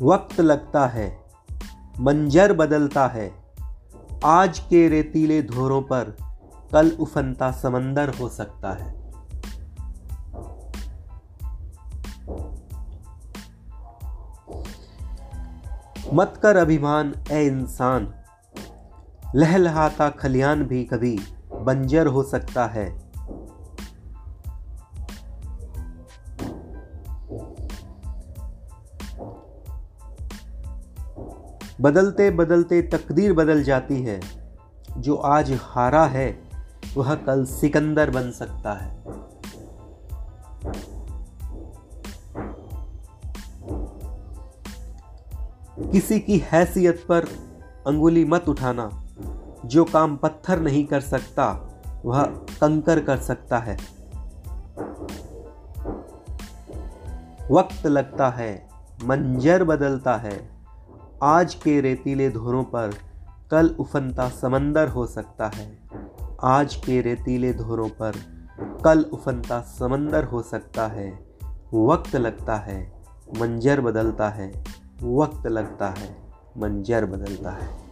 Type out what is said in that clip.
वक्त लगता है, मंजर बदलता है। आज के रेतीले धोरों पर कल उफनता समंदर हो सकता है। मत कर अभिमान, ए इंसान। लहलहाता खलियान भी कभी बंजर हो सकता है। बदलते बदलते तकदीर बदल जाती है। जो आज हारा है, वह कल सिकंदर बन सकता है। किसी की हैसियत पर अंगुली मत उठाना। जो काम पत्थर नहीं कर सकता, वह कंकर कर सकता है। वक्त लगता है, मंजर बदलता है। आज के रेतीले धोरों पर कल उफनता समंदर हो सकता है। आज के रेतीले धोरों पर कल उफनता समंदर हो सकता है। वक्त लगता है, मंजर बदलता है। वक्त लगता है, मंजर बदलता है।